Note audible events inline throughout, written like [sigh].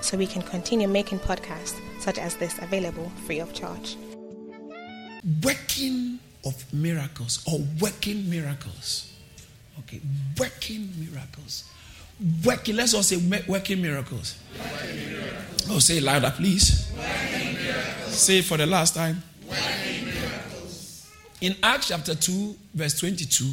so we can continue making podcasts such as this available free of charge. Working of miracles or working miracles. Okay, working miracles. Working, let's all say working miracles. Working miracles. Oh, say it louder, please. Say it for the last time. Working miracles. In Acts chapter 2, verse 22,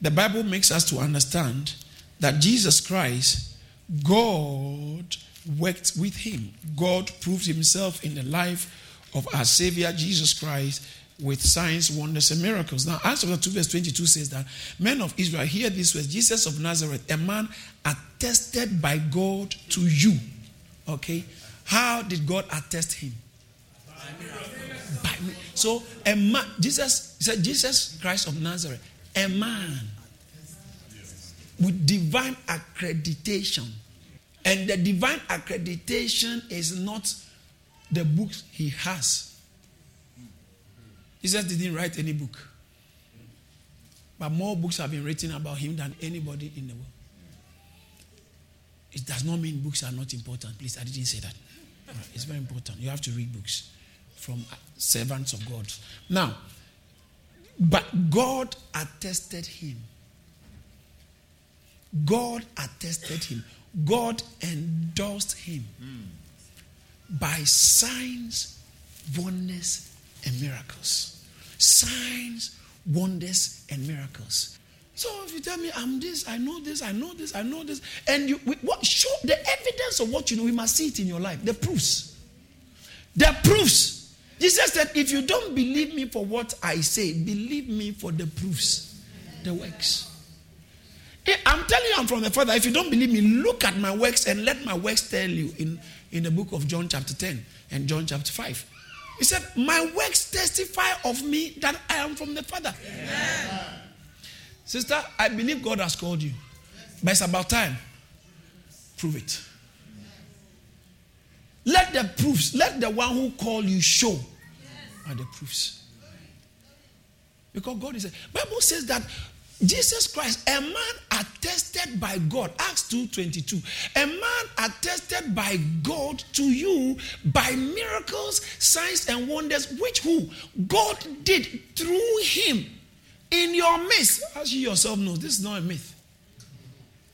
the Bible makes us to understand that Jesus Christ, God worked with him. God proved himself in the life of our Savior Jesus Christ with signs, wonders, and miracles. Now, Acts chapter 2, verse 22 says that men of Israel, hear this was Jesus of Nazareth, a man attested by God to you. Okay? How did God attest him? By. So, a man, Jesus said, Jesus Christ of Nazareth, a man with divine accreditation and the divine accreditation is not the books he has. Jesus didn't write any book. But more books have been written about him than anybody in the world. It does not mean books are not important. Please, I didn't say that. It's very important. You have to read books from servants of God. Now, but God attested him. God attested him. God endorsed him mm. by signs, wonders, and miracles. Signs, wonders, and miracles. So if you tell me I'm this, I know this, I know this, I know this, and you what show the evidence of what you know, we must see it in your life. The proofs. The proofs. Jesus said, if you don't believe me for what I say, believe me for the proofs, the works. Eh, I'm telling you, I'm from the Father. If you don't believe me, look at my works and let my works tell you in, in the book of John, chapter 10 and John, chapter 5. He said, My works testify of me that I am from the Father. Amen. Sister, I believe God has called you, but it's about time. Prove it. Let the proofs, let the one who called you show are the proofs. Because God is a Bible says that Jesus Christ, a man attested by God, Acts 2:22. A man attested by God to you by miracles, signs, and wonders, which who God did through him in your midst. As you yourself know, this is not a myth.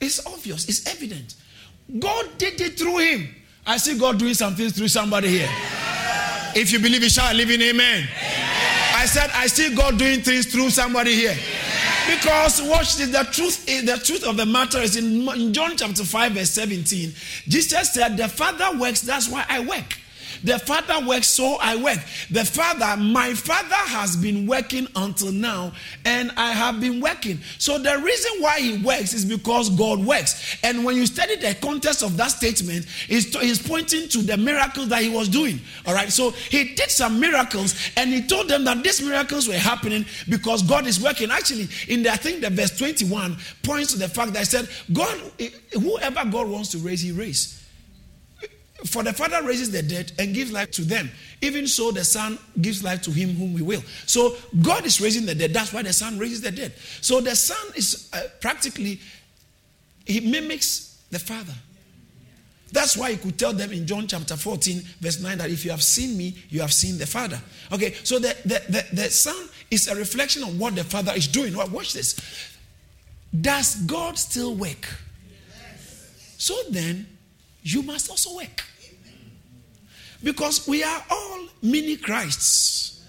It's obvious, it's evident. God did it through him. I see God doing something through somebody here. If you believe it, shall live in amen. I said, I see God doing things through somebody here. Because watch this, the truth is the truth of the matter is in, in John chapter 5, verse 17. Jesus said, The Father works, that's why I work. The Father works, so I work. The Father, my Father has been working until now, and I have been working. So the reason why He works is because God works. And when you study the context of that statement, he's, he's pointing to the miracles that He was doing. All right, so He did some miracles, and He told them that these miracles were happening because God is working. Actually, in the, I think the verse 21 points to the fact that I said, God, whoever God wants to raise, He raises. For the Father raises the dead and gives life to them. Even so, the Son gives life to him whom we will. So, God is raising the dead. That's why the Son raises the dead. So, the Son is uh, practically, he mimics the Father. That's why he could tell them in John chapter 14, verse 9, that if you have seen me, you have seen the Father. Okay, so the, the, the, the Son is a reflection of what the Father is doing. Watch this. Does God still work? So then, you must also work. Because we are all mini Christs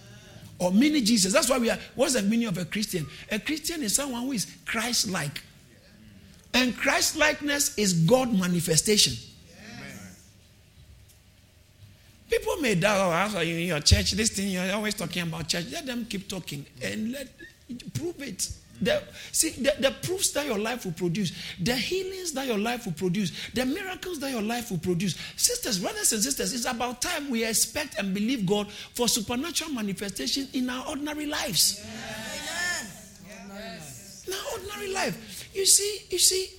or mini Jesus. That's why we are. What's the meaning of a Christian? A Christian is someone who is Christ like. And Christ likeness is God manifestation. People may doubt, oh, in your church, this thing, you're always talking about church. Let them keep talking and let prove it. The, see, the, the proofs that your life will produce, the healings that your life will produce, the miracles that your life will produce. Sisters, brothers, and sisters, it's about time we expect and believe God for supernatural manifestation in our ordinary lives. Yes. In our ordinary life. You see, you see,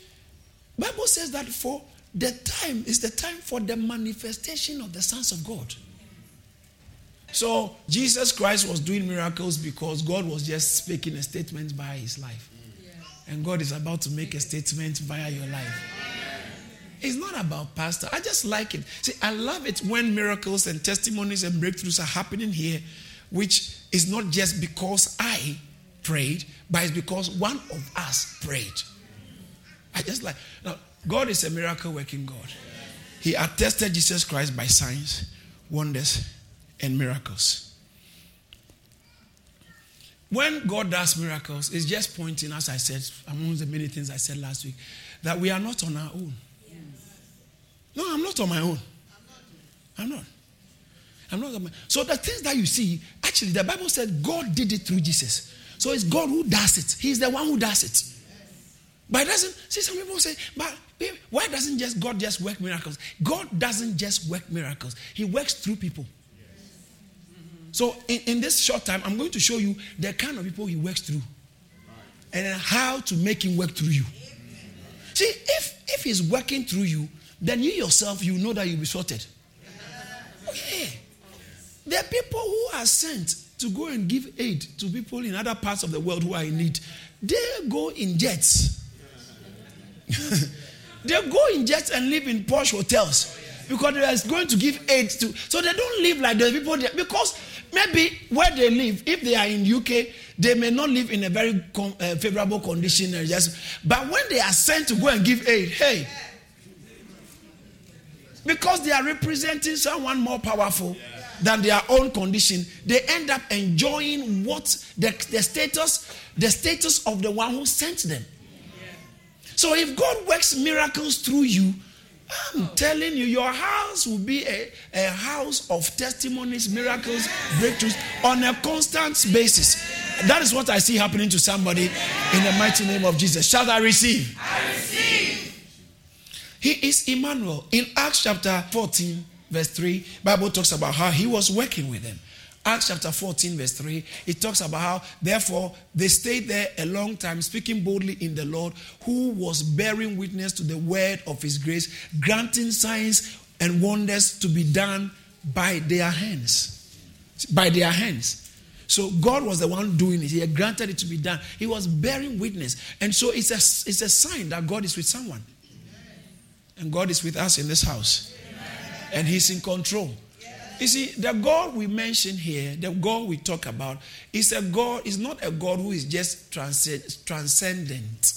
Bible says that for the time is the time for the manifestation of the sons of God. So Jesus Christ was doing miracles because God was just speaking a statement by his life. And God is about to make a statement via your life. It's not about pastor. I just like it. See, I love it when miracles and testimonies and breakthroughs are happening here, which is not just because I prayed, but it's because one of us prayed. I just like now God is a miracle working God. He attested Jesus Christ by signs, wonders, and miracles. When God does miracles, it's just pointing, as I said, among the many things I said last week, that we are not on our own. No, I'm not on my own. I'm not. I'm not on my So the things that you see, actually, the Bible said God did it through Jesus. So it's God who does it. He's the one who does it. But it doesn't, see, some people say, but why doesn't just God just work miracles? God doesn't just work miracles, He works through people. So, in, in this short time, I'm going to show you the kind of people he works through and how to make him work through you. See, if, if he's working through you, then you yourself, you know that you'll be sorted. Okay. There are people who are sent to go and give aid to people in other parts of the world who are in need. They go in jets. [laughs] they go in jets and live in posh hotels because they are going to give aid to. So they don't live like the people there because Maybe where they live, if they are in UK, they may not live in a very com- uh, favorable condition. Just, but when they are sent to go and give aid, hey, because they are representing someone more powerful than their own condition, they end up enjoying what the, the status, the status of the one who sent them. So if God works miracles through you, I'm telling you, your house will be a, a house of testimonies, miracles, breakthroughs on a constant basis. That is what I see happening to somebody in the mighty name of Jesus. Shall I receive? I receive. He is Emmanuel. In Acts chapter 14, verse 3, Bible talks about how he was working with them. Acts chapter 14, verse 3, it talks about how, therefore, they stayed there a long time, speaking boldly in the Lord, who was bearing witness to the word of his grace, granting signs and wonders to be done by their hands. By their hands. So God was the one doing it. He had granted it to be done. He was bearing witness. And so it's a, it's a sign that God is with someone. And God is with us in this house. And He's in control. You see, the God we mention here, the God we talk about, is a God, is not a God who is just transcend, transcendent.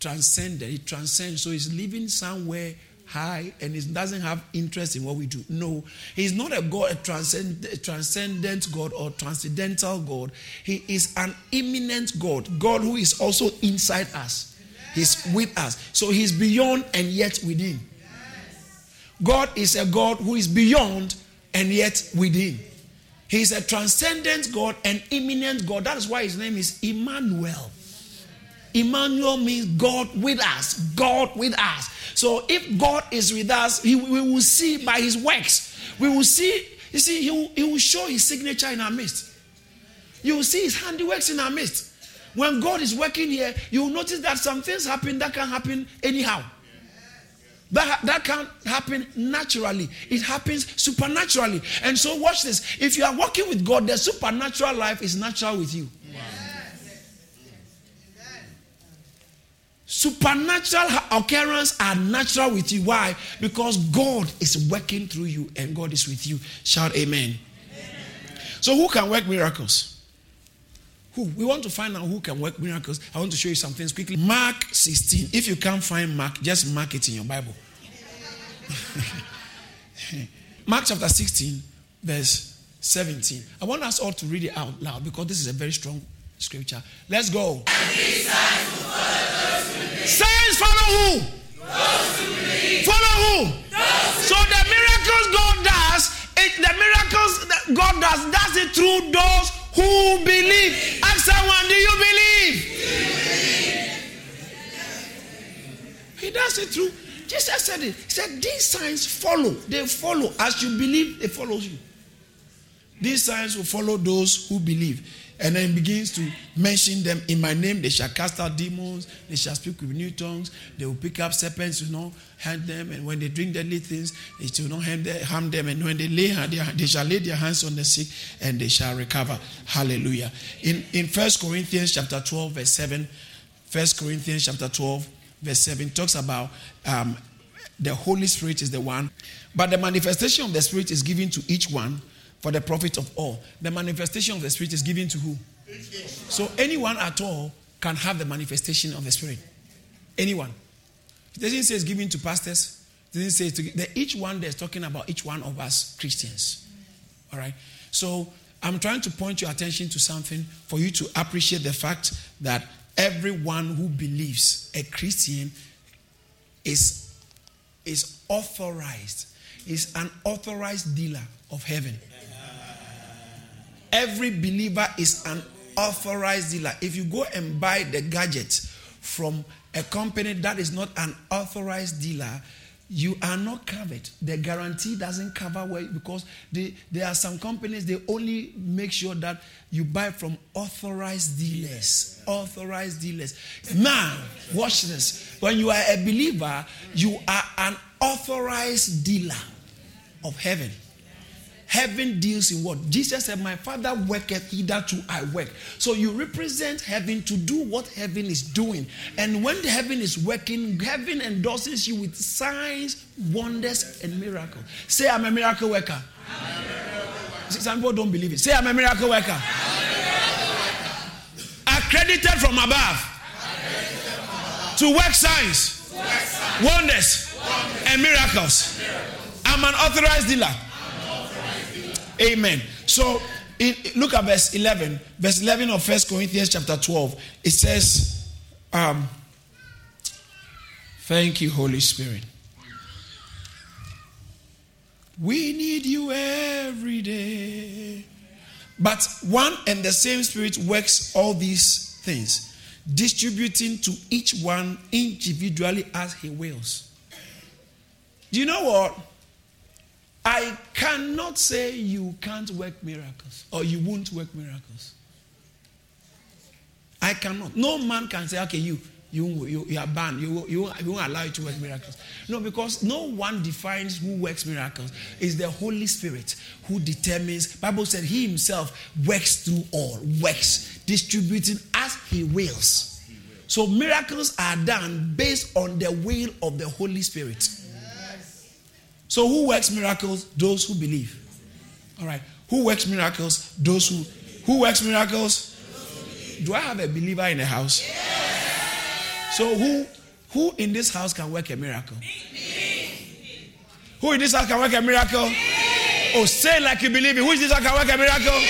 Transcendent. He transcends. So he's living somewhere high and he doesn't have interest in what we do. No, he's not a God, a, transcend, a transcendent God or transcendental God. He is an immanent God, God who is also inside us. He's with us. So he's beyond and yet within. God is a God who is beyond and yet within. He's a transcendent God, an immanent God. That is why his name is Emmanuel. Emmanuel means God with us. God with us. So if God is with us, he, we will see by his works. We will see, you see, he will, he will show his signature in our midst. You will see his handiworks in our midst. When God is working here, you will notice that some things happen that can happen anyhow. That, that can't happen naturally. It happens supernaturally. And so, watch this. If you are working with God, the supernatural life is natural with you. Supernatural occurrences are natural with you. Why? Because God is working through you and God is with you. Shout amen. amen. So, who can work miracles? Who? We want to find out who can work miracles. I want to show you some things quickly. Mark 16. If you can't find Mark, just mark it in your Bible. [laughs] Mark chapter 16, verse 17. I want us all to read it out loud because this is a very strong scripture. Let's go. Signs follow who? Follow who? So the miracles God does, it, the miracles God does, does it through those who believe. Ask someone, do you believe? He does it through. Jesus said it. He said, These signs follow. They follow. As you believe, they follow you. These signs will follow those who believe. And then begins to mention them in my name. They shall cast out demons. They shall speak with new tongues. They will pick up serpents, you know, hand them. And when they drink deadly things, it will not harm them. And when they lay they shall lay their hands on the sick and they shall recover. Hallelujah. In in First Corinthians chapter 12, verse 7, 1 Corinthians chapter 12, verse 7 talks about um, the Holy Spirit is the one, but the manifestation of the Spirit is given to each one for the profit of all. The manifestation of the Spirit is given to who? So anyone at all can have the manifestation of the Spirit. Anyone. It doesn't say it's given to pastors. It doesn't say it's to, each one there's talking about each one of us Christians. All right. So I'm trying to point your attention to something for you to appreciate the fact that everyone who believes a Christian is, is authorized, is an authorized dealer of heaven. Every believer is an authorized dealer. If you go and buy the gadget from a company that is not an authorized dealer, you are not covered. The guarantee doesn't cover where because they, there are some companies they only make sure that you buy from authorized dealers. Authorized dealers. Now, watch this. When you are a believer, you are an authorized dealer of heaven. Heaven deals in what? Jesus said, My Father worketh, hitherto I work. So you represent heaven to do what heaven is doing. And when heaven is working, heaven endorses you with signs, wonders, and miracles. Say, I'm a miracle worker. A miracle worker. Some people don't believe it. Say, I'm a miracle worker. A miracle worker. Accredited from above. To work signs, work signs. Wonders, wonders, and miracles. miracles. I'm an authorized dealer. Amen. So look at verse 11. Verse 11 of First Corinthians chapter 12. It says, um, Thank you, Holy Spirit. We need you every day. But one and the same Spirit works all these things, distributing to each one individually as He wills. Do you know what? I cannot say you can't work miracles or you won't work miracles. I cannot. No man can say, okay, you, you, you, you are banned. You, you, you won't allow you to work miracles. No, because no one defines who works miracles. It's the Holy Spirit who determines. Bible said he himself works through all, works, distributing as he wills. So miracles are done based on the will of the Holy Spirit. So who works miracles? Those who believe. All right. Who works miracles? Those who who works miracles? Do I have a believer in the house? So who who in this house can work a miracle? Who in this house can work a miracle? Oh, say like you believe it. Who in this house can work a miracle?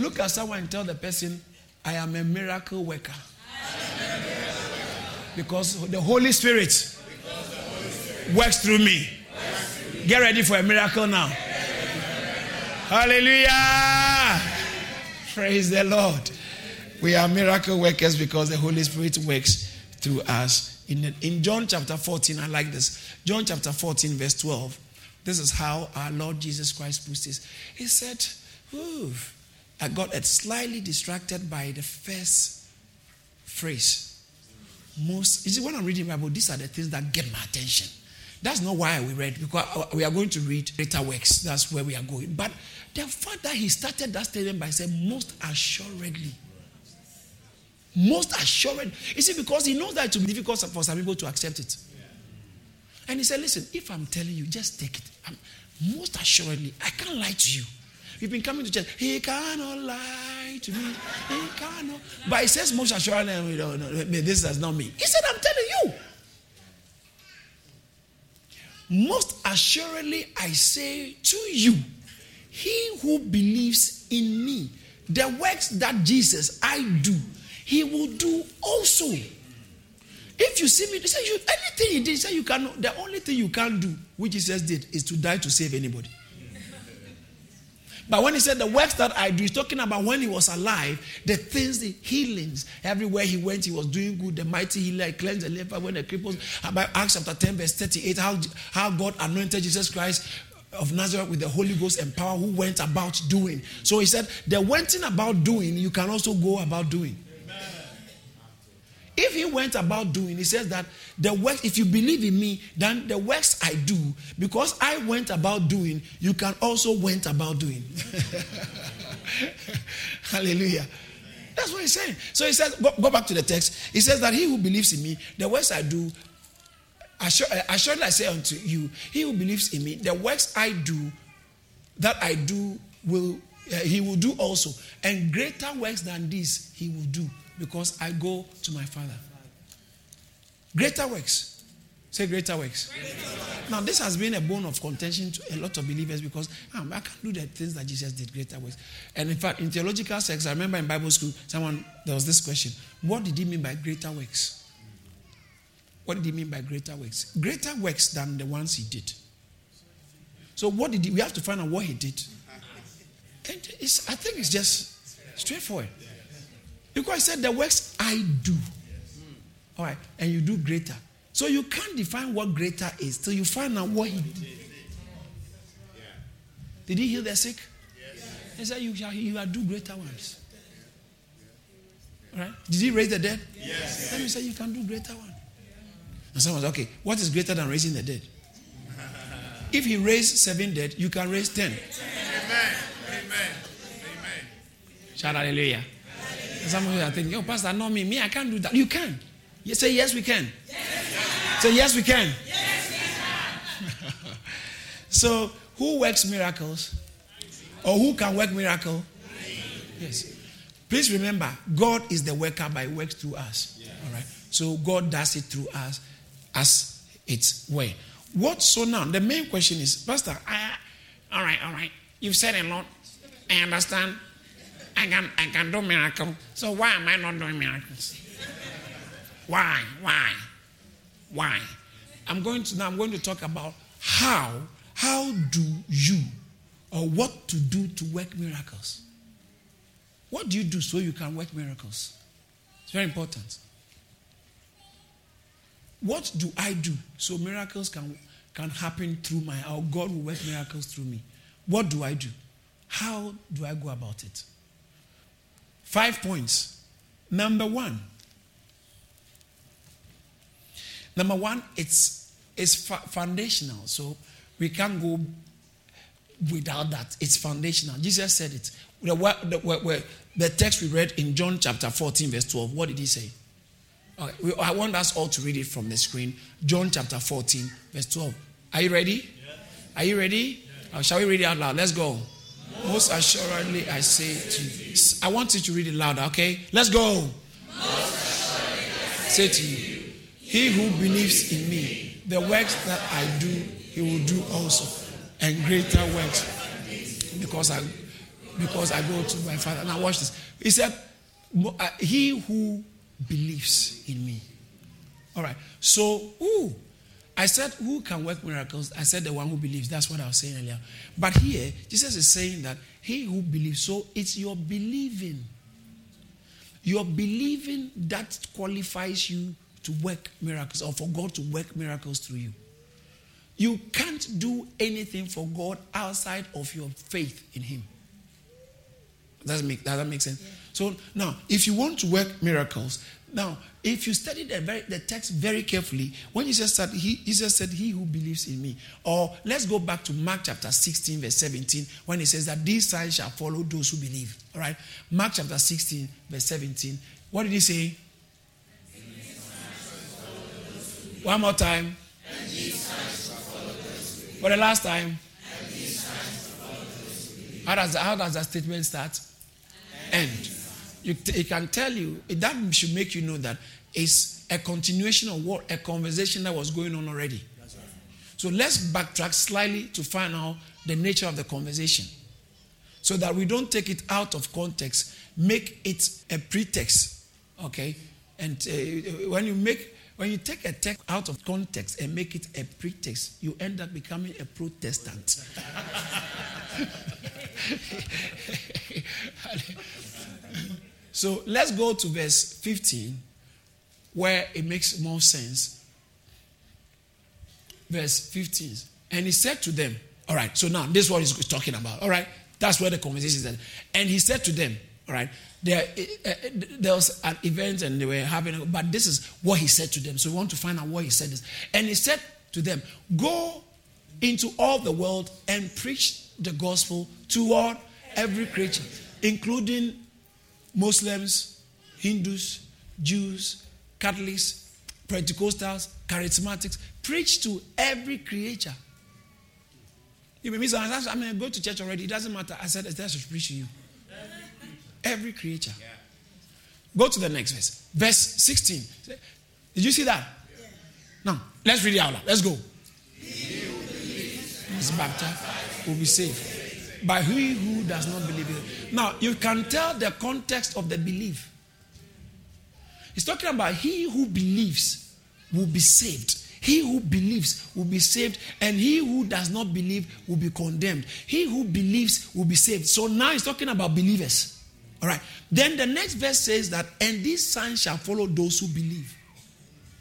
Look at someone and tell the person, I am a miracle worker. Because the Holy Spirit works through me. Get ready for a miracle now. Hallelujah. Praise the Lord. We are miracle workers because the Holy Spirit works through us. In, in John chapter 14, I like this. John chapter 14, verse 12. This is how our Lord Jesus Christ puts this. He said, Ooh, I got slightly distracted by the first phrase. Most, you see, when I'm reading the Bible, these are the things that get my attention. That's not why we read, because we are going to read later works. That's where we are going. But the fact that he started that statement by saying, most assuredly. Most assured. You see, because he knows that it will be difficult for some people to accept it. And he said, listen, if I'm telling you, just take it. I'm, most assuredly, I can't lie to you. You've been coming to church. He cannot lie to me. He cannot. But he says most assuredly, this is not me. He said, I'm telling you. Most assuredly, I say to you, he who believes in me, the works that Jesus I do, he will do also. If you see me, they say you anything he did, say you cannot. The only thing you can't do, which Jesus did, is to die to save anybody. But when he said the works that I do, he's talking about when he was alive, the things, the healings. Everywhere he went, he was doing good. The mighty healer cleansed the leper when the cripples. About Acts chapter 10, verse 38, how, how God anointed Jesus Christ of Nazareth with the Holy Ghost and power who went about doing. So he said, the went in about doing, you can also go about doing. If he went about doing, he says that the works, if you believe in me, then the works I do, because I went about doing, you can also went about doing. [laughs] Hallelujah. That's what he's saying. So he says, go, go, back to the text. He says that he who believes in me, the works I do, assuredly I say unto you, he who believes in me, the works I do, that I do, will uh, he will do also, and greater works than this he will do because I go to my Father. Greater works. Say greater works. Now, this has been a bone of contention to a lot of believers because um, I can't do the things that Jesus did, greater works. And in fact, in theological sex, I remember in Bible school, someone, there was this question What did he mean by greater works? What did he mean by greater works? Greater works than the ones he did. So, what did he, we have to find out what he did. I think it's just straightforward. Because he said, The works I do. All right. And you do greater. So you can't define what greater is till you find out what he did. Did he heal the sick? He said, You shall you will do greater ones. All right? Did he raise the dead? Yes. Then he said, You can do greater ones. And someone said, Okay, what is greater than raising the dead? [laughs] if he raised seven dead, you can raise ten. Amen. Amen. Amen. Shout hallelujah. Some of you are thinking, oh, Pastor, not me. Me, I can't do that. You can. You say, yes, we can. Yes, say, yes, we can. Yes, we can. [laughs] so, who works miracles? Or who can work miracle? Yes. Please remember, God is the worker by works through us. All right. So God does it through us as its way. What so now? The main question is, Pastor, I, all right, all right. You've said a lot. I understand. I can, I can do miracles. So why am I not doing miracles? Why? Why? Why? I'm going to now I'm going to talk about how how do you or what to do to work miracles. What do you do so you can work miracles? It's very important. What do I do so miracles can, can happen through my, or God will work miracles through me? What do I do? How do I go about it? Five points. Number one. Number one, it's, it's foundational. So we can't go without that. It's foundational. Jesus said it. The, the, the text we read in John chapter 14, verse 12, what did he say? Okay, I want us all to read it from the screen. John chapter 14, verse 12. Are you ready? Yes. Are you ready? Yes. Uh, shall we read it out loud? Let's go. Most assuredly, I say to you. I want you to read it louder, okay? Let's go. Say to you, he who believes in me, the works that I do, he will do also, and greater works, because I because I go to my Father. Now watch this. He said, uh, "He who believes in me." All right. So, ooh, I said, who can work miracles? I said, the one who believes. That's what I was saying earlier. But here, Jesus is saying that he who believes. So it's your believing. Your believing that qualifies you to work miracles or for God to work miracles through you. You can't do anything for God outside of your faith in Him. Does that make, does that make sense? Yeah. So now, if you want to work miracles, now, if you study the, very, the text very carefully, when Jesus said, he, Jesus said, He who believes in me. Or let's go back to Mark chapter 16, verse 17, when he says that these signs shall follow those who believe. All right? Mark chapter 16, verse 17. What did he say? One more time. For the last time. How does, how does that statement start? End you, it can tell you, that should make you know that it's a continuation of what a conversation that was going on already. So let's backtrack slightly to find out the nature of the conversation so that we don't take it out of context, make it a pretext. Okay? And uh, when you make when you take a text out of context and make it a pretext, you end up becoming a Protestant. [laughs] So let's go to verse 15 where it makes more sense. Verse 15. And he said to them, All right, so now this is what he's talking about. All right, that's where the conversation is. At. And he said to them, All right, there, uh, there was an event and they were having, but this is what he said to them. So we want to find out what he said. This. And he said to them, Go into all the world and preach the gospel to all, every creature, including Muslims, Hindus, Jews, Catholics, Pentecostals, Charismatics. Preach to every creature. You may miss I mean, go to church already. It doesn't matter. I said, I should preach to you. Every creature. Go to the next verse. Verse 16. Did you see that? Now, let's read it out loud. Let's go. Is baptized will be saved. By he who does not believe it. Now, you can tell the context of the belief. He's talking about he who believes will be saved. He who believes will be saved, and he who does not believe will be condemned. He who believes will be saved. So now he's talking about believers. All right. Then the next verse says that, and these signs shall follow those who believe.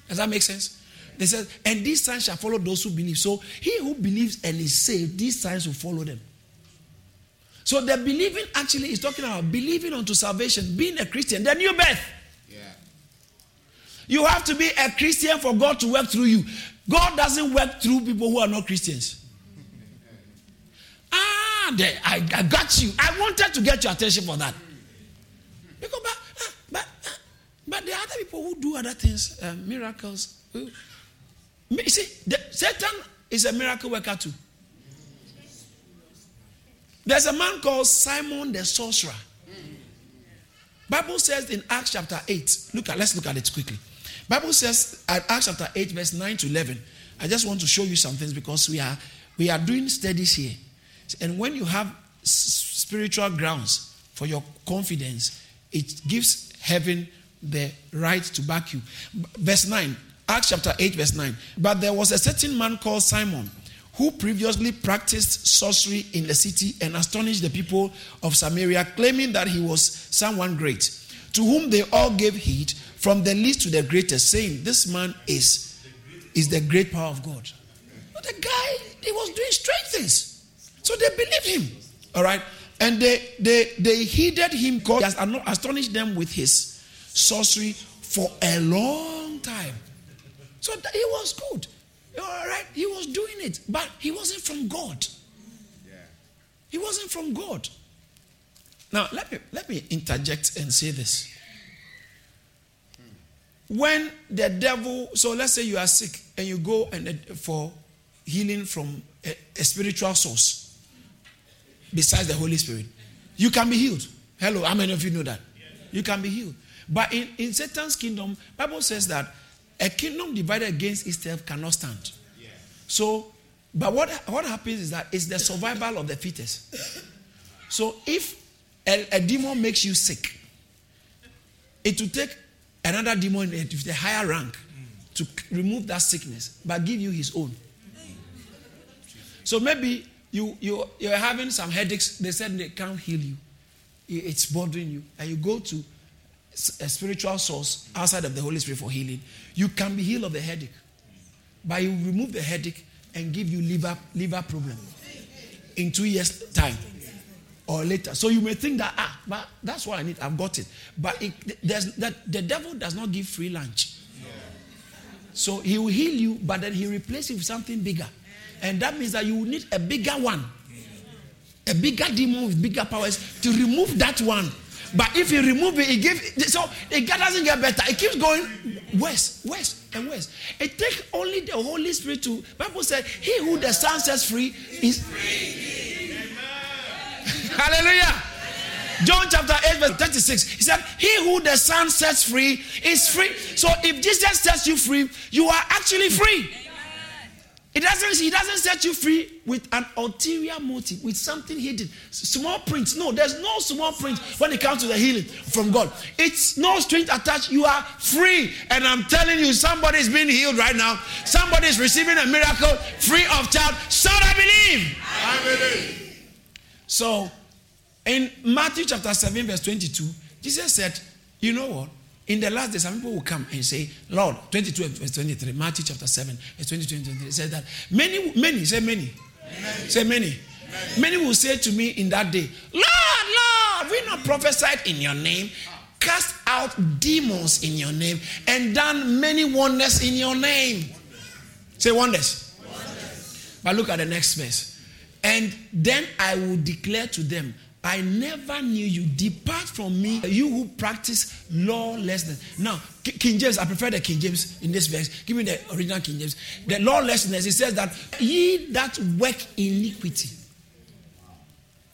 Does that make sense? They said, and these signs shall follow those who believe. So he who believes and is saved, these signs will follow them. So the believing actually is talking about believing unto salvation, being a Christian, the new birth. Yeah. You have to be a Christian for God to work through you. God doesn't work through people who are not Christians. ah, there, I, I got you. I wanted to get your attention for that. Because, but, ah, but, ah, but there are other people who do other things, uh, miracles. You see, the, Satan is a miracle worker too. There's a man called Simon the sorcerer. Bible says in Acts chapter 8, look at let's look at it quickly. Bible says at Acts chapter 8, verse 9 to 11. I just want to show you some things because we are we are doing studies here. And when you have spiritual grounds for your confidence, it gives heaven the right to back you. Verse 9, Acts chapter 8, verse 9. But there was a certain man called Simon who previously practiced sorcery in the city and astonished the people of Samaria, claiming that he was someone great, to whom they all gave heed, from the least to the greatest, saying, This man is, is the great power of God. But the guy, he was doing strange things. So they believed him. All right. And they they they heeded him because he astonished them with his sorcery for a long time. So he was good. All right, he was doing it, but he wasn't from God. Yeah. He wasn't from God. Now let me let me interject and say this. When the devil, so let's say you are sick and you go and uh, for healing from a, a spiritual source besides the Holy Spirit, you can be healed. Hello, how many of you know that? You can be healed. But in, in Satan's kingdom, Bible says that a kingdom divided against itself cannot stand. Yeah. So, but what, what happens is that it's the survival of the fittest. So if a, a demon makes you sick, it will take another demon with a higher rank to remove that sickness, but give you his own. So maybe you, you, you're having some headaches, they said they can't heal you. It's bothering you. And you go to a spiritual source outside of the Holy Spirit for healing, you can be healed of the headache. But you remove the headache and give you liver, liver problem in two years' time or later. So you may think that, ah, but that's what I need. I've got it. But it, there's, that, the devil does not give free lunch. So he will heal you, but then he replaces it with something bigger. And that means that you will need a bigger one. A bigger demon with bigger powers to remove that one but if you remove it, it gives so it doesn't get better. It keeps going worse, worse, and worse. It takes only the Holy Spirit to. Bible said, "He who the Son sets free is free." [laughs] Hallelujah. John chapter 8, verse 36. He said, He who the Son sets free is free. So if Jesus sets you free, you are actually free. It doesn't, he doesn't set you free with an ulterior motive, with something hidden. Small print. No, there's no small print when it comes to the healing from God. It's no string attached. You are free. And I'm telling you, somebody is being healed right now. Somebody is receiving a miracle free of charge. So I believe. I believe. So in Matthew chapter 7, verse 22, Jesus said, You know what? In the last days, some people will come and say, Lord, 22 verse 23, Matthew chapter 7, verse 22 and 23, says that many, many, say many, many. say many. many. Many will say to me in that day, Lord, Lord, we not prophesied in your name, cast out demons in your name, and done many wonders in your name. Say wonders. wonders. But look at the next verse. And then I will declare to them, I never knew you. Depart from me, you who practice lawlessness. Now, King James, I prefer the King James in this verse. Give me the original King James. The lawlessness, it says that ye that work iniquity.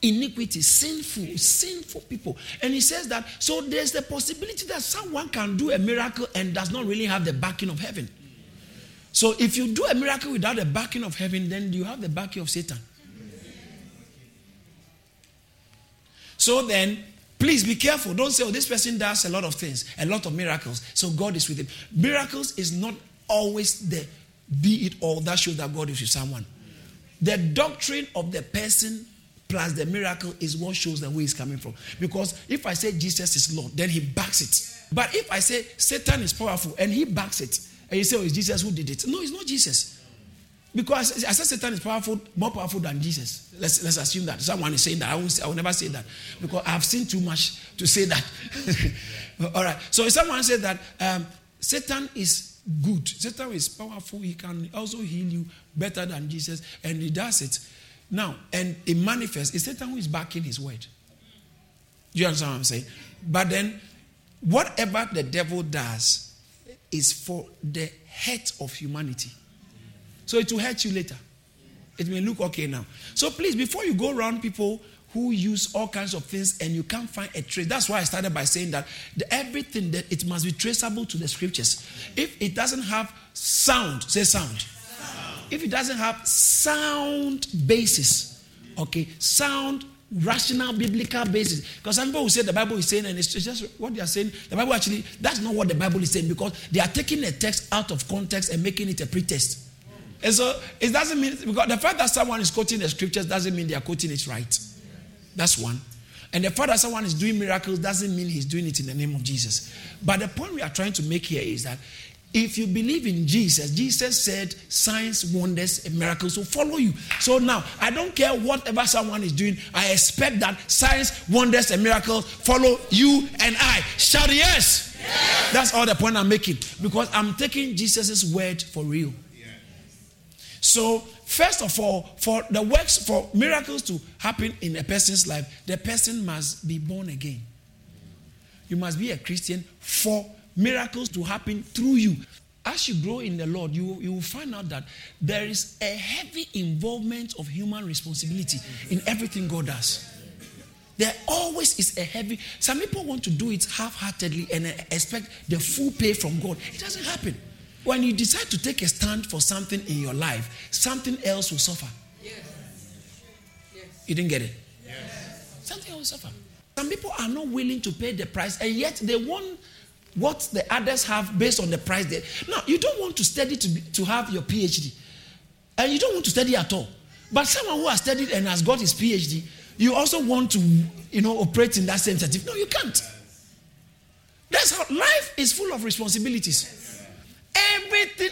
Iniquity, sinful, sinful people. And he says that, so there's the possibility that someone can do a miracle and does not really have the backing of heaven. So if you do a miracle without the backing of heaven, then you have the backing of Satan. So then, please be careful. Don't say, oh, this person does a lot of things, a lot of miracles. So God is with him. Miracles is not always the be it all that shows that God is with someone. The doctrine of the person plus the miracle is what shows the way he's coming from. Because if I say Jesus is Lord, then he backs it. But if I say Satan is powerful and he backs it, and you say, oh, it's Jesus who did it. No, it's not Jesus. Because I said Satan is powerful, more powerful than Jesus. Let's, let's assume that. Someone is saying that. I will, I will never say that. Because I've seen too much to say that. [laughs] All right. So if someone said that um, Satan is good, Satan is powerful, he can also heal you better than Jesus, and he does it. Now, and it manifests. It's Satan who is backing his word. Do you understand what I'm saying? But then, whatever the devil does is for the hurt of humanity. So it will hurt you later. It may look okay now. So please, before you go around people who use all kinds of things and you can't find a trace. That's why I started by saying that the, everything that it must be traceable to the scriptures. If it doesn't have sound, say sound. sound. If it doesn't have sound basis, okay, sound rational biblical basis. Because some people will say the Bible is saying, and it's just what they are saying. The Bible actually, that's not what the Bible is saying because they are taking a text out of context and making it a pretext. And so it doesn't mean because the fact that someone is quoting the scriptures doesn't mean they are quoting it right. That's one. And the fact that someone is doing miracles doesn't mean he's doing it in the name of Jesus. But the point we are trying to make here is that if you believe in Jesus, Jesus said signs, wonders, and miracles will follow you. So now, I don't care whatever someone is doing, I expect that signs, wonders, and miracles follow you and I. Shout yes. yes. That's all the point I'm making because I'm taking Jesus' word for real. So, first of all, for the works, for miracles to happen in a person's life, the person must be born again. You must be a Christian for miracles to happen through you. As you grow in the Lord, you, you will find out that there is a heavy involvement of human responsibility in everything God does. There always is a heavy. Some people want to do it half heartedly and expect the full pay from God. It doesn't happen. When you decide to take a stand for something in your life, something else will suffer. Yes. Yes. You didn't get it? Yes. Something else will suffer. Some people are not willing to pay the price, and yet they want what the others have based on the price. They, now, you don't want to study to, to have your PhD, and you don't want to study at all. But someone who has studied and has got his PhD, you also want to, you know, operate in that same certificate. No, you can't. That's how life is full of responsibilities. Everything,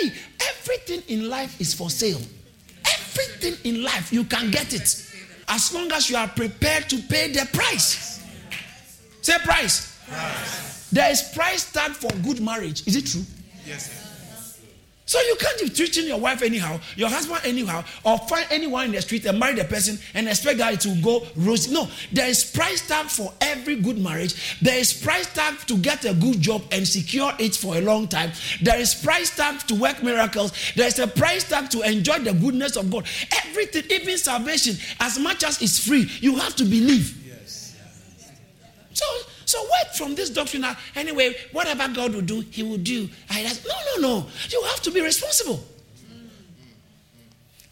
hey, everything in life is for sale. Everything in life, you can get it. As long as you are prepared to pay the price. Say price. price. There is price tag for good marriage. Is it true? Yes. Sir. So you can't be treating your wife anyhow, your husband anyhow, or find anyone in the street and marry the person and expect that it will go rosy. No, there is price tag for every good marriage. There is price tag to get a good job and secure it for a long time. There is price tag to work miracles. There is a price tag to enjoy the goodness of God. Everything, even salvation, as much as it's free, you have to believe. Yes. So so wait from this doctrine anyway, whatever God will do, He will do. I no, no, no. You have to be responsible.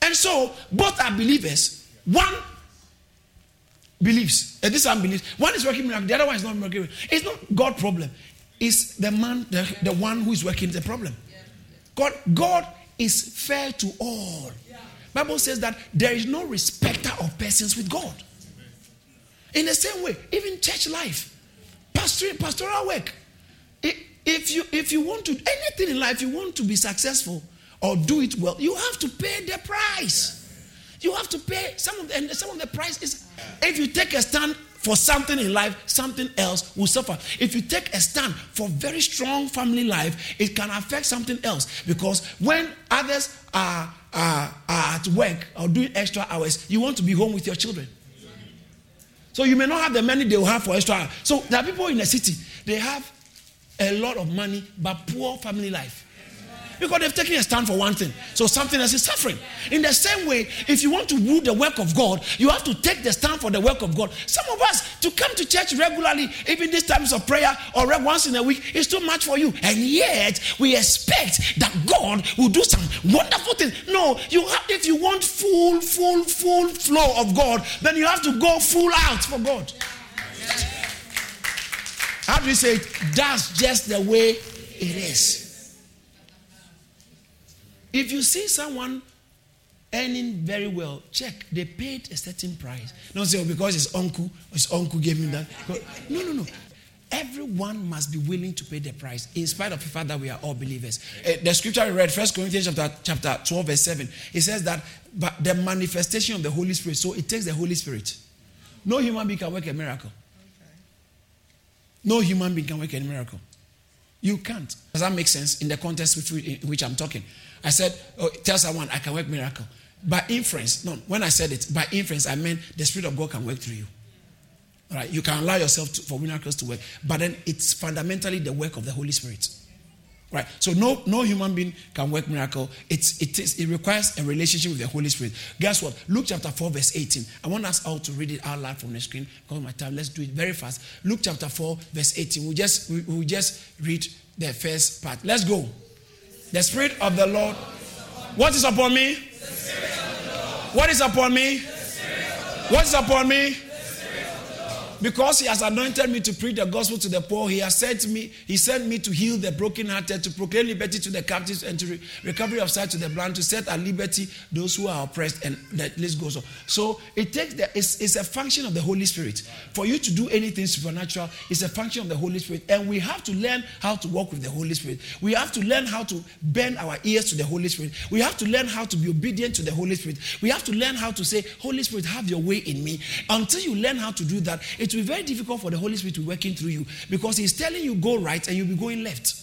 And so both are believers. One believes, and this one believes. One is working miracle, the other one is not working. It's not God problem. It's the man, the, the one who is working the problem. God, God is fair to all. Bible says that there is no respecter of persons with God. In the same way, even church life. Pastoral, pastoral work. If you if you want to anything in life, you want to be successful or do it well, you have to pay the price. You have to pay some of the, and some of the price is if you take a stand for something in life, something else will suffer. If you take a stand for very strong family life, it can affect something else because when others are, are, are at work or doing extra hours, you want to be home with your children. So you may not have the money they will have for extra. So there are people in the city, they have a lot of money but poor family life. Because they've taken a stand for one thing. So something else is suffering. In the same way, if you want to do the work of God, you have to take the stand for the work of God. Some of us, to come to church regularly, even these times of prayer or once in a week, is too much for you. And yet, we expect that God will do some wonderful things. No, you have, if you want full, full, full flow of God, then you have to go full out for God. How do you say it? That's just the way it is. If you see someone earning very well, check. They paid a certain price. Don't say, oh, because his uncle, his uncle gave me that. No, no, no. Everyone must be willing to pay the price, in spite of the fact that we are all believers. Uh, the scripture we read, First Corinthians chapter, chapter 12, verse 7, it says that but the manifestation of the Holy Spirit, so it takes the Holy Spirit. No human being can work a miracle. No human being can work a miracle. You can't. Does that make sense in the context in which I'm talking? I said, oh, tell someone I can work miracle. By inference, no, when I said it, by inference, I meant the Spirit of God can work through you. All right, you can allow yourself to, for miracles to work, but then it's fundamentally the work of the Holy Spirit. Right. So no no human being can work miracle. It's it is it requires a relationship with the Holy Spirit. Guess what? Luke chapter 4, verse 18. I want us all to read it out loud from the screen because my time. Let's do it very fast. Luke chapter 4, verse 18. We just we, we just read the first part. Let's go. The Spirit of the Lord. What is upon me? What is upon me? What is upon me? Because he has anointed me to preach the gospel to the poor, he has sent me, he sent me to heal the brokenhearted, to proclaim liberty to the captives, and to re- recovery of sight to the blind, to set at liberty those who are oppressed, and the list goes on. So it takes the it's, it's a function of the Holy Spirit. For you to do anything supernatural, it's a function of the Holy Spirit. And we have to learn how to walk with the Holy Spirit. We have to learn how to bend our ears to the Holy Spirit. We have to learn how to be obedient to the Holy Spirit. We have to learn how to say, Holy Spirit, have your way in me. Until you learn how to do that, it it will be very difficult for the Holy Spirit to be working through you because He's telling you go right and you'll be going left.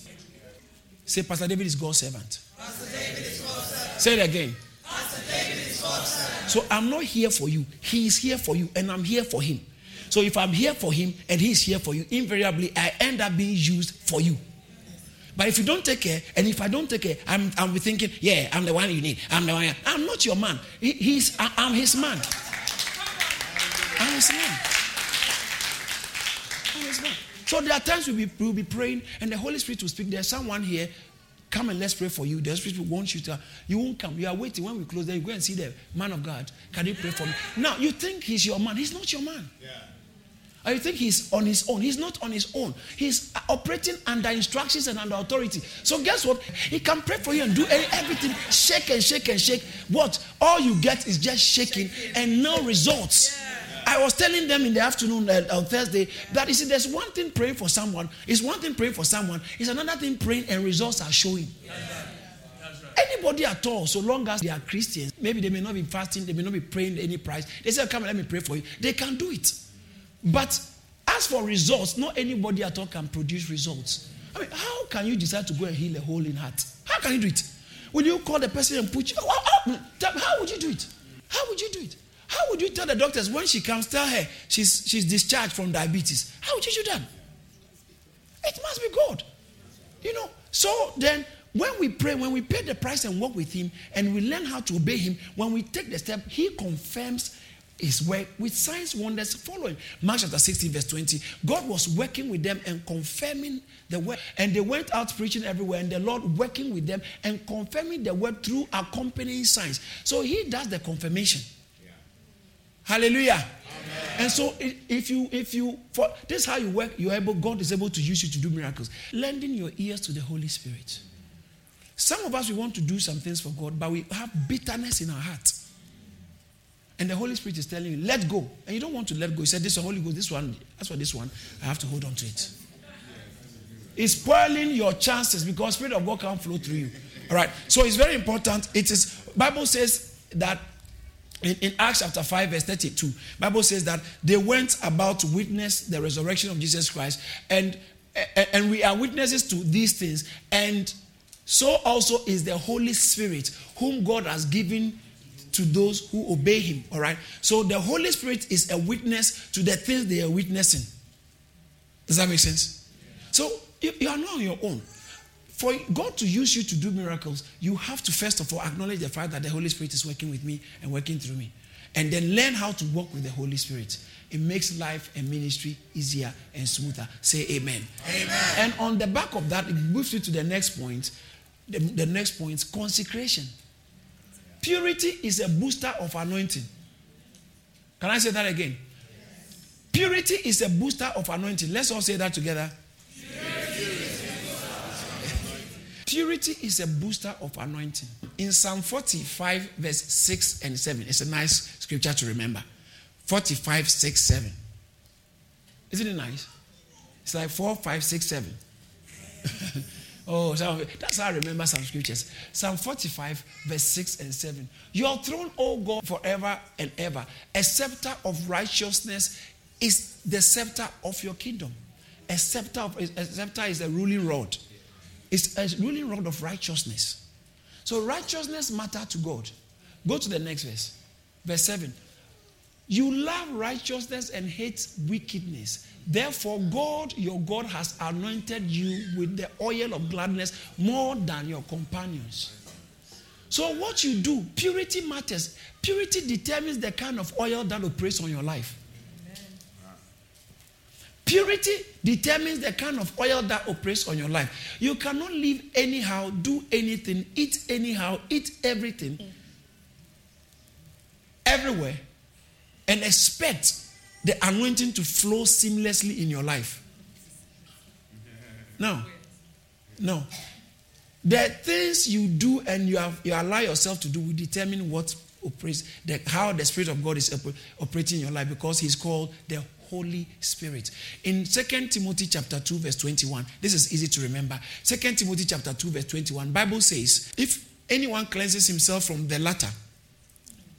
Say, Pastor David is God's servant. Pastor David Is God's servant. Say it again. Pastor David is God's servant. So I'm not here for you. He is here for you, and I'm here for him. So if I'm here for him and he's here for you, invariably I end up being used for you. But if you don't take care, and if I don't take care, I'm, I'm thinking, yeah, I'm the one you need. I'm the one. I'm not your man. He, he's, I'm his man. I'm his man. So there are times we'll be, we'll be praying and the Holy Spirit will speak. There's someone here. Come and let's pray for you. The Holy Spirit wants you to. You won't come. You are waiting. When we close, then you go and see the man of God. Can you pray for me? Now, you think he's your man. He's not your man. Yeah. Or you think he's on his own. He's not on his own. He's operating under instructions and under authority. So guess what? He can pray for you and do everything. Shake and shake and shake. What? All you get is just shaking and no results. Yeah. I was telling them in the afternoon uh, on Thursday that you see, there's one thing praying for someone, it's one thing praying for someone, it's another thing praying and results are showing. Anybody at all, so long as they are Christians, maybe they may not be fasting, they may not be praying any price. They say, Come, let me pray for you. They can do it. But as for results, not anybody at all can produce results. I mean, how can you decide to go and heal a hole in heart? How can you do it? Will you call the person and put you? How would you do it? How would you do it? How would you tell the doctors when she comes, tell her she's, she's discharged from diabetes? How would you do that? It must be God. You know, so then when we pray, when we pay the price and walk with Him and we learn how to obey Him, when we take the step, He confirms His work with signs, wonders following. Mark chapter 16, verse 20. God was working with them and confirming the word. And they went out preaching everywhere, and the Lord working with them and confirming the word through accompanying signs. So He does the confirmation. Hallelujah. Amen. And so if you if you for this is how you work, you're able, God is able to use you to do miracles. Lending your ears to the Holy Spirit. Some of us we want to do some things for God, but we have bitterness in our heart. And the Holy Spirit is telling you, let go. And you don't want to let go. He said, This is Holy Ghost, this one, that's for this one. I have to hold on to it. It's spoiling your chances because Spirit of God can't flow through you. All right. So it's very important. It is Bible says that in, in, Acts chapter 5, verse 32, Bible says that they went about to witness the resurrection of Jesus Christ, and, and we are witnesses to these things, and so also is the Holy Spirit, whom God has given to those who obey him. All right. So the Holy Spirit is a witness to the things they are witnessing. Does that make sense? So you, you are not on your own. For God to use you to do miracles, you have to first of all acknowledge the fact that the Holy Spirit is working with me and working through me. And then learn how to work with the Holy Spirit. It makes life and ministry easier and smoother. Say amen. Amen. And on the back of that, it moves you to the next point. The, the next point is consecration. Purity is a booster of anointing. Can I say that again? Purity is a booster of anointing. Let's all say that together. Purity is a booster of anointing. In Psalm 45, verse 6 and 7, it's a nice scripture to remember. 45, 6, 7. Isn't it nice? It's like 4, 5, 6, 7. [laughs] oh, that's how I remember some scriptures. Psalm 45, verse 6 and 7. Your throne, O God, forever and ever. A scepter of righteousness is the scepter of your kingdom. A scepter, of, a scepter is a ruling rod. It's a ruling rod of righteousness. So righteousness matter to God. Go to the next verse. Verse 7. You love righteousness and hate wickedness. Therefore, God, your God, has anointed you with the oil of gladness more than your companions. So, what you do, purity matters. Purity determines the kind of oil that operates on your life. Purity determines the kind of oil that operates on your life. You cannot live anyhow, do anything, eat anyhow, eat everything, everywhere, and expect the anointing to flow seamlessly in your life. No. No. The things you do and you, have, you allow yourself to do will determine what operates, the, how the Spirit of God is operating in your life because He's called the Holy Spirit. In 2 Timothy chapter 2 verse 21, this is easy to remember. 2 Timothy chapter 2 verse 21, Bible says, if anyone cleanses himself from the latter,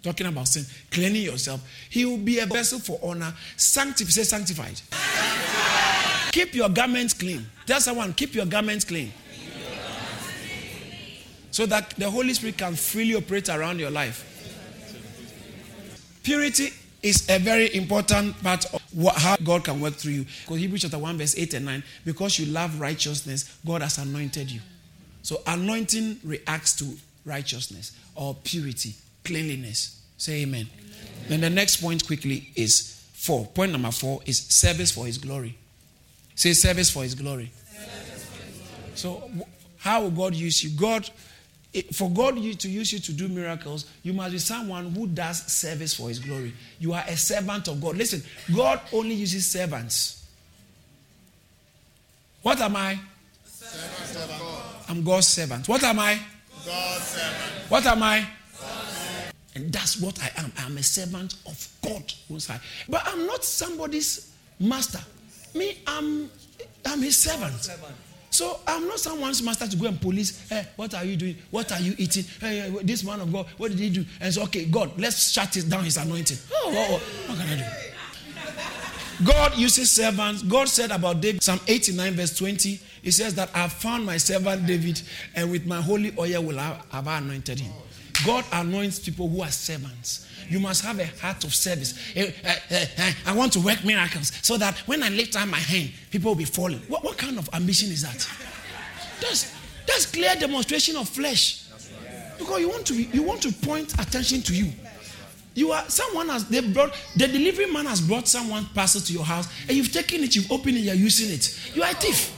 talking about sin, cleaning yourself, he will be a vessel for honor, sanctified, say sanctified. keep your garments clean. Tell someone, keep your garments clean. So that the Holy Spirit can freely operate around your life. Purity is a very important part of what, how God can work through you. Because Hebrews chapter 1, verse 8 and 9, because you love righteousness, God has anointed you. So anointing reacts to righteousness or purity, cleanliness. Say amen. amen. Then the next point quickly is four. Point number four is service for his glory. Say service for his glory. For his glory. So how will God use you? God for God to use you to do miracles, you must be someone who does service for His glory. You are a servant of God. Listen, God only uses servants. What am I? Servant. I'm God's servant. What am I? God's servant. What am I? And that's what I am. I'm a servant of God. But I'm not somebody's master. Me, I'm, I'm his servant. So I'm not someone's master to go and police. Hey, what are you doing? What are you eating? Eh, eh, hey, this man of God, what did he do? And so, okay, God, let's shut it down his anointing. Oh, oh, oh, what can I do? God uses servants. God said about David, Psalm 89, verse 20, He says that I found my servant David, and with my holy oil will I have anointed him. God anoints people who are servants. You must have a heart of service. Eh, eh, eh, I want to work miracles so that when I lift up my hand, people will be falling. What, what kind of ambition is that? That's, that's clear demonstration of flesh. Because you want to you want to point attention to you. You are someone has they brought the delivery man has brought someone parcel to your house and you've taken it, you've opened it, you're using it. You are a thief.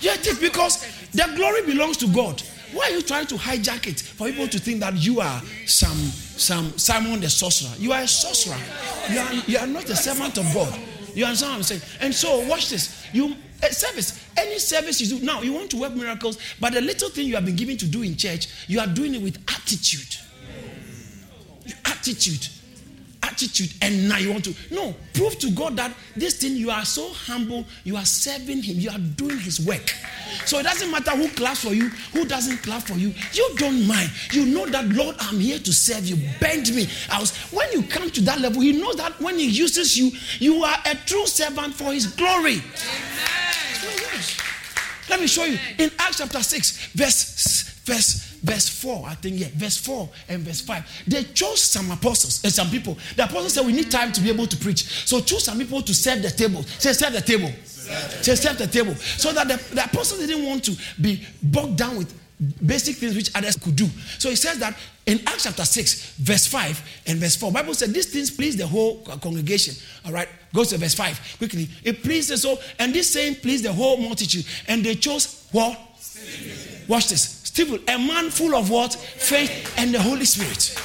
You're a thief because the glory belongs to God. Why are you trying to hijack it for people to think that you are some some Simon the sorcerer? You are a sorcerer. You are, you are not a servant of God. You understand what I'm saying? And so watch this. You service, any service you do now, you want to work miracles, but the little thing you have been given to do in church, you are doing it with attitude. Attitude attitude and now you want to no prove to god that this thing you are so humble you are serving him you are doing his work so it doesn't matter who claps for you who doesn't clap for you you don't mind you know that lord i'm here to serve you bend me I was, when you come to that level he knows that when he uses you you are a true servant for his glory let me show you in acts chapter 6 verse verse verse 4, I think, yeah, verse 4 and verse 5. They chose some apostles and uh, some people. The apostles said, We need time to be able to preach. So choose some people to serve the table. Say, serve the table. Say, serve the table. So that the, the apostles didn't want to be bogged down with basic things which others could do. So he says that in Acts chapter 6, verse 5 and verse 4, Bible said these things please the whole congregation. All right, go to verse 5 quickly. It pleased the so, and this saying pleased the whole multitude. And they chose what? Watch this. Stephen, a man full of what? Faith and the Holy Spirit.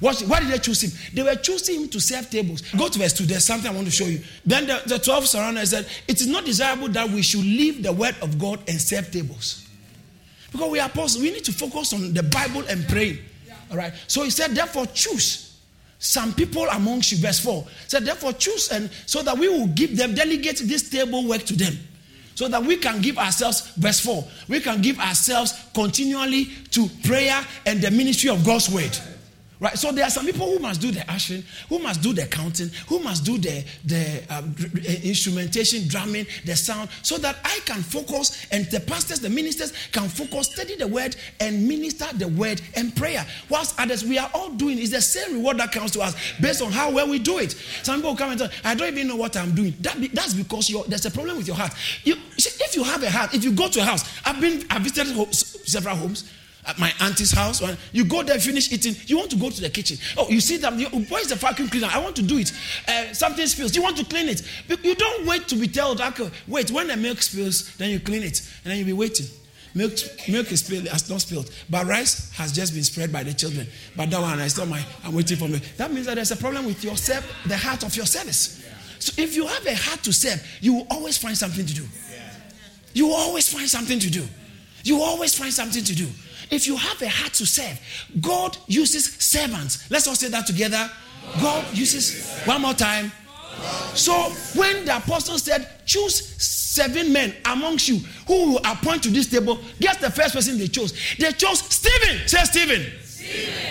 What, why did they choose him? They were choosing him to serve tables. Go to verse 2. There's something I want to show you. Then the, the 12 surrounded said, It is not desirable that we should leave the word of God and serve tables. Because we are apostles, we need to focus on the Bible and pray. All right. So he said, Therefore, choose some people amongst you. Verse 4 said, Therefore, choose and so that we will give them, delegate this table work to them so that we can give ourselves, verse 4, we can give ourselves continually to prayer and the ministry of God's word. Right? So there are some people who must do the ushering, who must do the counting, who must do the, the um, instrumentation, drumming, the sound, so that I can focus and the pastors, the ministers can focus, study the word and minister the word and prayer. Whilst others, we are all doing is the same reward that comes to us based on how well we do it. Some people come and say, I don't even know what I'm doing. That, that's because there's a problem with your heart. You, if you have a heart, if you go to a house, I've been, I've visited several homes at my auntie's house. You go there, finish eating, you want to go to the kitchen. Oh, you see them. Where's the vacuum cleaner? I want to do it. Uh, something spills. You want to clean it. You don't wait to be told. Okay, wait. When the milk spills, then you clean it, and then you'll be waiting. Milk, milk is spilled, has not spilled, but rice has just been spread by the children. But that one, I still my, I'm waiting for me. That means that there's a problem with yourself, the heart of your service. So if you have a heart to serve, you will always find something to do. You will always find something to do. You will always find something to do. If you have a heart to serve, God uses servants. Let's all say that together. God uses, one more time. So when the apostle said, choose seven men amongst you who will appoint to this table, guess the first person they chose? They chose Stephen. Say Stephen.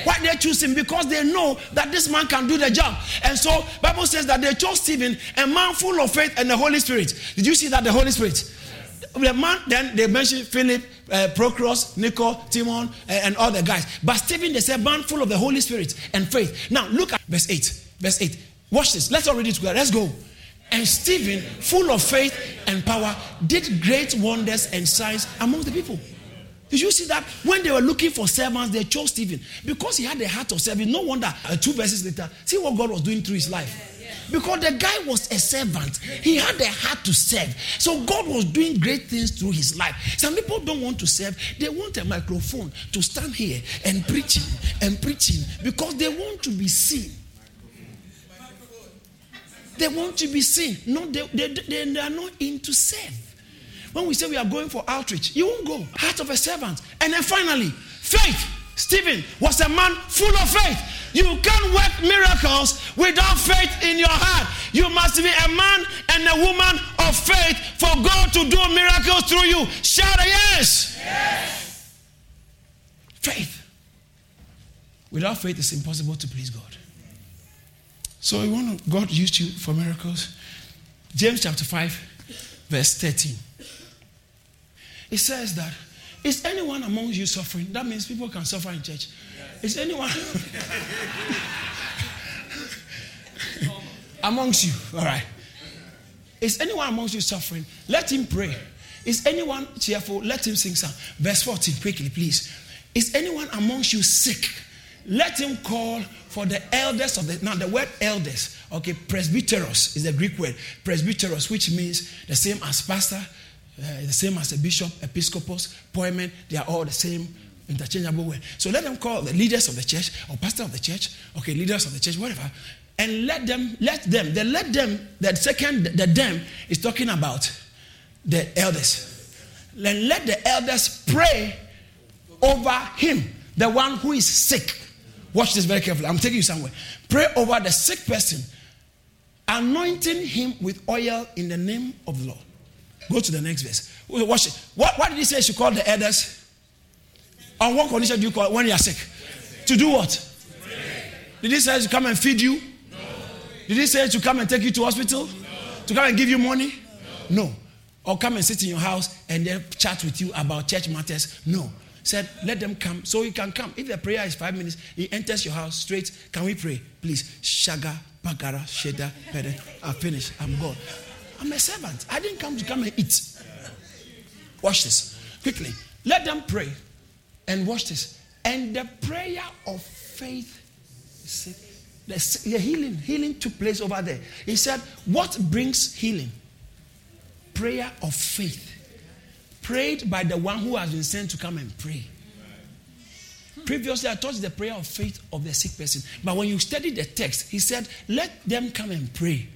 Why they choose him? Because they know that this man can do the job. And so Bible says that they chose Stephen, a man full of faith and the Holy Spirit. Did you see that the Holy Spirit? The man, then they mentioned Philip, uh, Prochorus, Nico, Timon, uh, and all the guys. But Stephen, they said, man full of the Holy Spirit and faith. Now, look at verse 8. Verse 8. Watch this. Let's all read it together. Let's go. And Stephen, full of faith and power, did great wonders and signs among the people. Did you see that when they were looking for servants, they chose Stephen because he had the heart of serving. No wonder, uh, two verses later, see what God was doing through his life. Because the guy was a servant, he had a heart to serve. So God was doing great things through his life. Some people don't want to serve, they want a microphone to stand here and preaching and preaching because they want to be seen. They want to be seen. No, they, they, they, are not in to serve. When we say we are going for outreach, you won't go. Heart of a servant. And then finally, faith. Stephen was a man full of faith. You can't work miracles without faith in your heart. You must be a man and a woman of faith for God to do miracles through you. Shout a yes. yes. Faith. Without faith, it's impossible to please God. So, you want God used you for miracles? James chapter 5, verse 13. It says that is anyone among you suffering? That means people can suffer in church. Is anyone [laughs] amongst you? All right. Is anyone amongst you suffering? Let him pray. Is anyone cheerful? Let him sing some. Verse 14, quickly, please. Is anyone amongst you sick? Let him call for the elders of the. Now, the word elders, okay, presbyteros is the Greek word. Presbyteros, which means the same as pastor, uh, the same as a bishop, episcopos, poimen, they are all the same interchangeable. So let them call the leaders of the church or pastor of the church, okay, leaders of the church, whatever, and let them, let them, the let them, the second, the them is talking about the elders. Then let the elders pray over him, the one who is sick. Watch this very carefully. I'm taking you somewhere. Pray over the sick person, anointing him with oil in the name of the Lord. Go to the next verse. It. What, what did he say she called the elders? On what condition do you call when you are sick? To do what? Did he say to come and feed you? No. Did he say to come and take you to hospital? No. To come and give you money? No. no. Or come and sit in your house and then chat with you about church matters? No. Said, let them come so he can come. If the prayer is five minutes, he enters your house straight. Can we pray? Please. Shaga, Bagara, Sheda, Pede. I finished. I'm gone. I'm a servant. I didn't come to come and eat. Watch this. Quickly. Let them pray. And watch this. And the prayer of faith, the, the healing, healing took place over there. He said, What brings healing? Prayer of faith. Prayed by the one who has been sent to come and pray. Previously, I taught the prayer of faith of the sick person. But when you study the text, he said, Let them come and pray.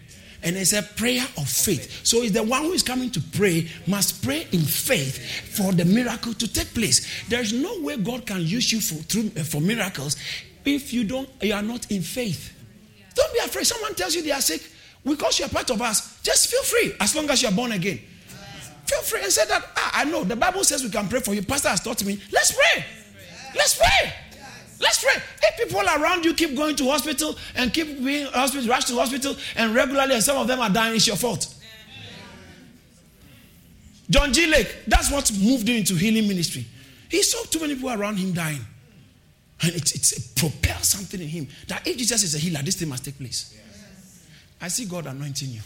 And it's a prayer of faith. So it's the one who is coming to pray must pray in faith for the miracle to take place. There's no way God can use you for, through, uh, for miracles if you don't you are not in faith. Don't be afraid. Someone tells you they are sick because you are part of us. Just feel free as long as you are born again. Feel free and say that ah, I know the Bible says we can pray for you. Pastor has taught me. Let's pray. Let's pray. Let's pray. If people around you keep going to hospital and keep being hospital, rush to hospital, and regularly, and some of them are dying, it's your fault. John G. Lake, that's what moved him into healing ministry. He saw too many people around him dying. And it, it, it something in him that if Jesus is a healer, this thing must take place. I see God anointing you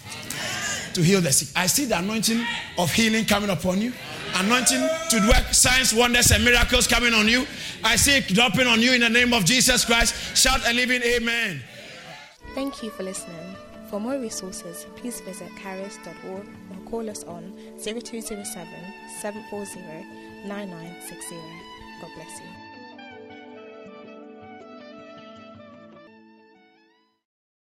to heal the sick. I see the anointing of healing coming upon you, anointing to work signs, wonders, and miracles coming on you. I see it dropping on you in the name of Jesus Christ. Shout a living amen. Thank you for listening. For more resources, please visit caris.org or call us on 0207 740 9960. God bless you.